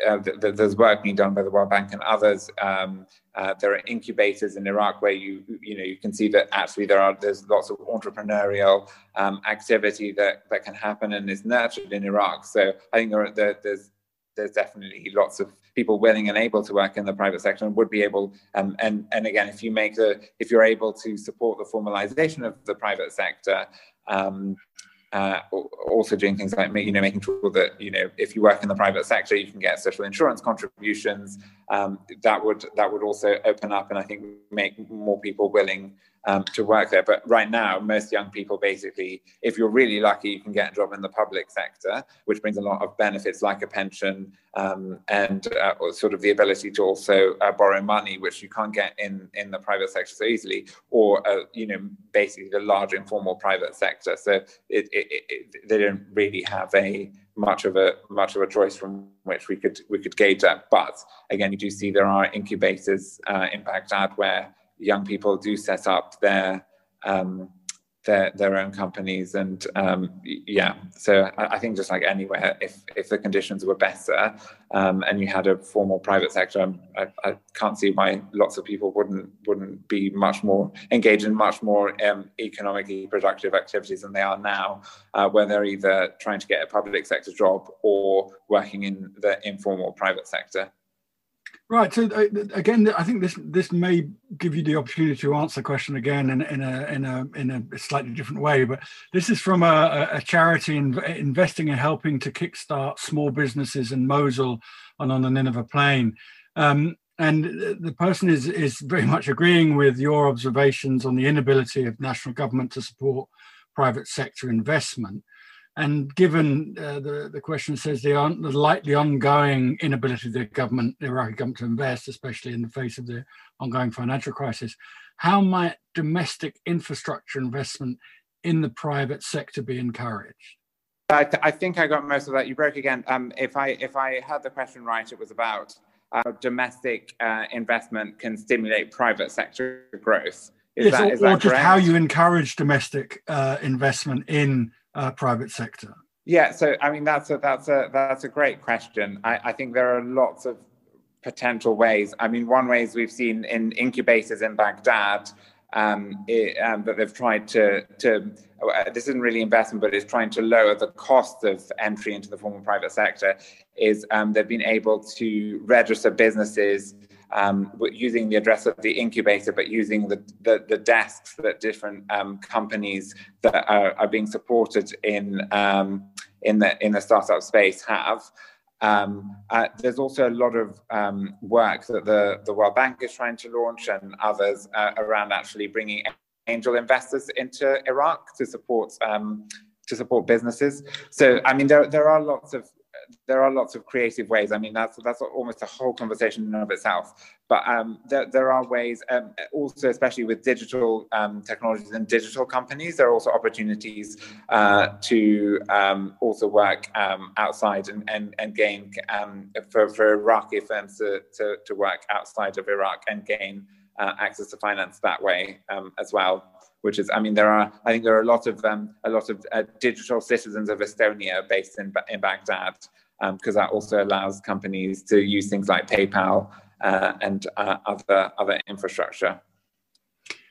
uh, there's work being done by the World Bank and others. Um, uh, there are incubators in Iraq where you you know you can see that actually there are there's lots of entrepreneurial um, activity that that can happen and is nurtured in Iraq. So I think there, there there's there's definitely lots of people willing and able to work in the private sector and would be able um, and and again if you make the if you're able to support the formalization of the private sector um, uh, also doing things like you know making sure that you know if you work in the private sector you can get social insurance contributions. Um, that would that would also open up and I think make more people willing um, to work there. But right now, most young people basically, if you're really lucky, you can get a job in the public sector, which brings a lot of benefits like a pension um, and uh, sort of the ability to also uh, borrow money, which you can't get in, in the private sector so easily, or, uh, you know, basically the large informal private sector. So it, it, it, they don't really have a much of a much of a choice from which we could we could gauge that. But again, you do see there are incubators uh, in Baghdad where young people do set up their um, their their own companies and um, yeah. So I, I, think just like anywhere if if the conditions were better um, and you had a formal private sector I, I, can't see why lots of people wouldn't wouldn't be much more engaged in much more um, economically productive activities than they are now uh, where they're either trying to get a public sector job or working in the informal private sector Right. So uh, again, I think this this may give you the opportunity to answer the question again in, in a in a in a slightly different way. But this is from a, a charity in, investing and helping to kickstart small businesses in Mosul and on the Nineveh Plain. Um, and the person is is very much agreeing with your observations on the inability of national government to support private sector investment. And given uh, the, the question says the, un, the likely ongoing inability of the government, the Iraqi government to invest, especially in the face of the ongoing financial crisis, how might domestic infrastructure investment in the private sector be encouraged? I, th- I think I got most of that. You broke again. Um, if I if I heard the question right, it was about how domestic uh, investment can stimulate private sector growth. Is yes, that, or, is that or just how you encourage domestic uh, investment in uh, private sector? Yeah, so I mean that's a that's a that's a great question. I, I think there are lots of potential ways. I mean, one way is we've seen in incubators in Baghdad um, it, um, that they've tried to to uh, this isn't really investment, but it's trying to lower the cost of entry into the formal private sector. Is um, they've been able to register businesses um, using the address of the incubator, but using the, the, the desks that different um, companies that are, are, being supported in, um, in, the, in the startup space have. Um, uh, there's also a lot of um, work that the, the World Bank is trying to launch and others uh, around actually bringing angel investors into Iraq to support um, to support businesses. So, I mean, there, there are lots of there are lots of creative ways. I mean, that's that's almost a whole conversation in of itself. But um, there, there are ways, um, also especially with digital um, technologies and digital companies, there are also opportunities uh, to um, also work um, outside and, and, and gain um, for, for Iraqi firms to, to, to work outside of Iraq and gain uh, access to finance that way as well which is, I mean, there are, I think there are a lot of um, a lot of uh, digital citizens of Estonia based in in Baghdad because um, that also allows companies to use things like PayPal uh, and uh, other other infrastructure.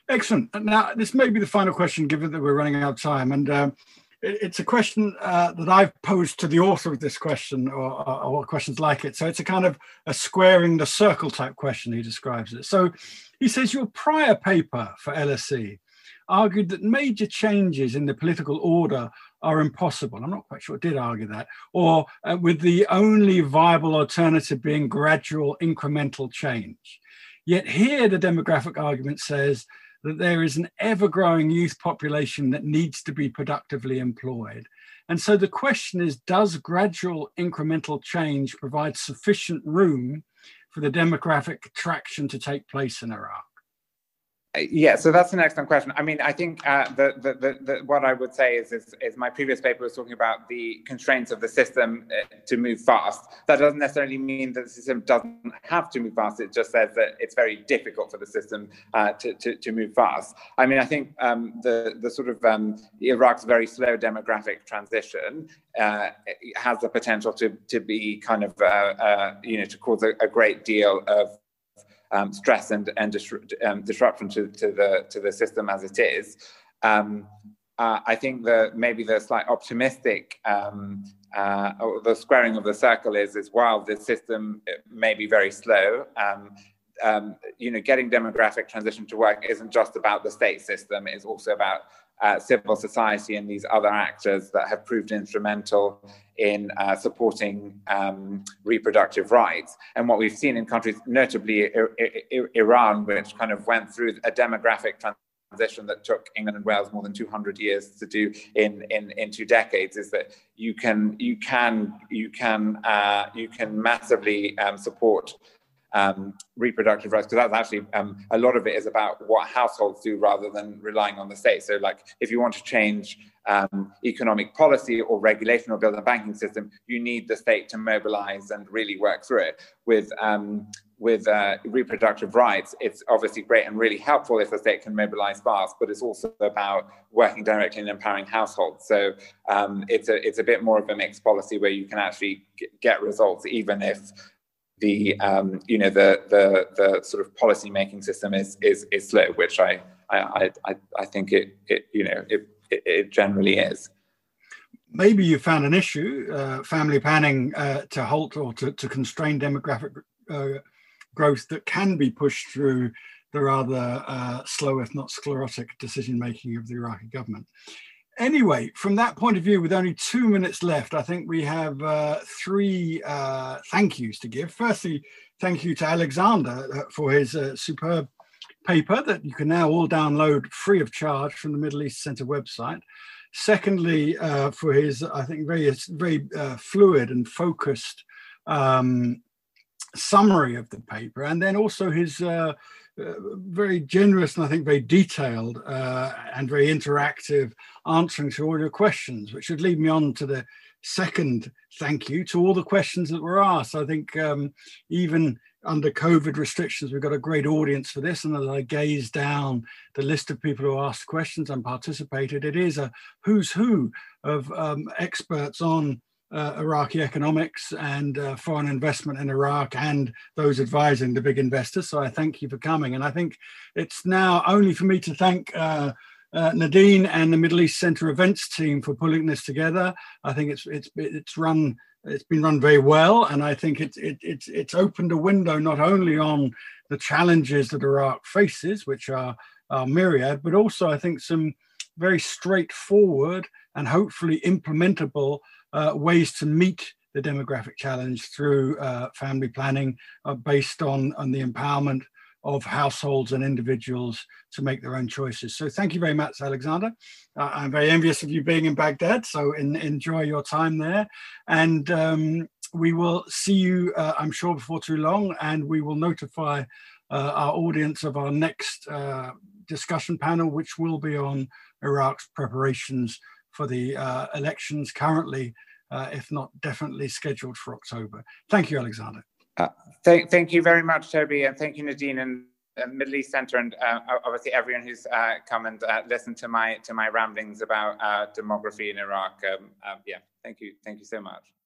Excellent. Now, this may be the final question, given that we're running out of time, and um, it's a question uh, that I've posed to the author of this question, or, or, questions like it. So it's a kind of a squaring the circle type question. He describes it. So he says your prior paper for LSE argued that major changes in the political order are impossible. I'm not quite sure it did argue that, or uh, with the only viable alternative being gradual incremental change. Yet here, the demographic argument says that there is an ever growing youth population that needs to be productively employed. And so the question is Does gradual incremental change provide sufficient room for the demographic traction to take place in Iraq? Yeah, so that's an excellent question. I mean, I think uh, the, the, the, the, what I would say is, is, is, my previous paper was talking about the constraints of the system uh, to move fast. That doesn't necessarily mean that the system doesn't have to move fast. It just says that it's very difficult for the system uh, to, to, to, move fast. I mean, I think um, the, the sort of um, Iraq's very slow demographic transition uh, has the potential to, to be kind of, uh, uh, you know, to cause a, a great deal of um, stress and, and um, disruption to, to, the, to the system as it is. Um, uh, I think that maybe the slight optimistic um, uh, the squaring of the circle is, is while the system may be very slow, um, um, you know, getting demographic transition to work isn't just about the state system, it's also about uh, civil society and these other actors that have proved instrumental in uh, supporting um, reproductive rights. And what we've seen in countries, notably I- I- Iran, which kind of went through a demographic transition that took England and Wales more than 200 years to do in in, in two decades is that you can you can you can uh, you can massively um, support um, reproductive rights because that's actually um, a lot of it is about what households do rather than relying on the state. So, like if you want to change um, economic policy or regulation or build a banking system, you need the state to mobilize and really work through it. With um, with uh, reproductive rights, it's obviously great and really helpful if the state can mobilize fast, but it's also about working directly and empowering households. So um, it's a it's a bit more of a mixed policy where you can actually get results even if the um, you know the the the sort of policy making system is is is slow, which I I I, I think it, it you know it, it, generally is maybe you found an issue, uh, family planning uh, to halt or to, to constrain demographic uh, growth that can be pushed through the rather uh, slow, if not sclerotic, decision making of the Iraqi government. Anyway, from that point of view, with only two minutes left, I think we have uh, three uh, thank yous to give. Firstly, thank you to Alexander uh, for his uh, superb paper that you can now all download free of charge from the Middle East Center website. Secondly, uh, for his, I think, very, very fluid and focused um, summary of the paper, and then also his uh, uh, very generous and I think very detailed uh, and very interactive answering to all your questions, which should lead me on to the second thank you to all the questions that were asked. I think um, even under COVID restrictions, we've got a great audience for this. And as I gaze down the list of people who asked questions and participated, it is a who's who of um, experts on uh, Iraqi economics and uh, foreign investment in Iraq and those advising the big investors. So I thank you for coming. And I think it's now only for me to thank uh, uh Nadine and the Middle East Center events team for pulling this together. I think it's it's it's run it's been run very well, and I think it's it, it's it's opened a window not only on the challenges that Iraq faces, which are, are myriad, but also I think some very straightforward and hopefully implementable uh, ways to meet the demographic challenge through uh, family planning uh, based on, on the empowerment of households and individuals to make their own choices. So thank you very much, Alexander. Uh, I'm very envious of you being in Baghdad, so in, enjoy your time there. And um, we will see you, uh, I'm sure, before too long, and we will notify uh, our audience of our next uh, discussion panel, which will be on Iraq's preparations for the uh, elections currently, uh, if not definitely scheduled for October. Thank you, Alexander. Uh, thank, thank you very much, Toby, and thank you, Nadine, and uh, Middle East Center, and uh, obviously everyone who's uh, come and listened to my to my ramblings about demography in Iraq. Um, yeah, thank you, thank you so much.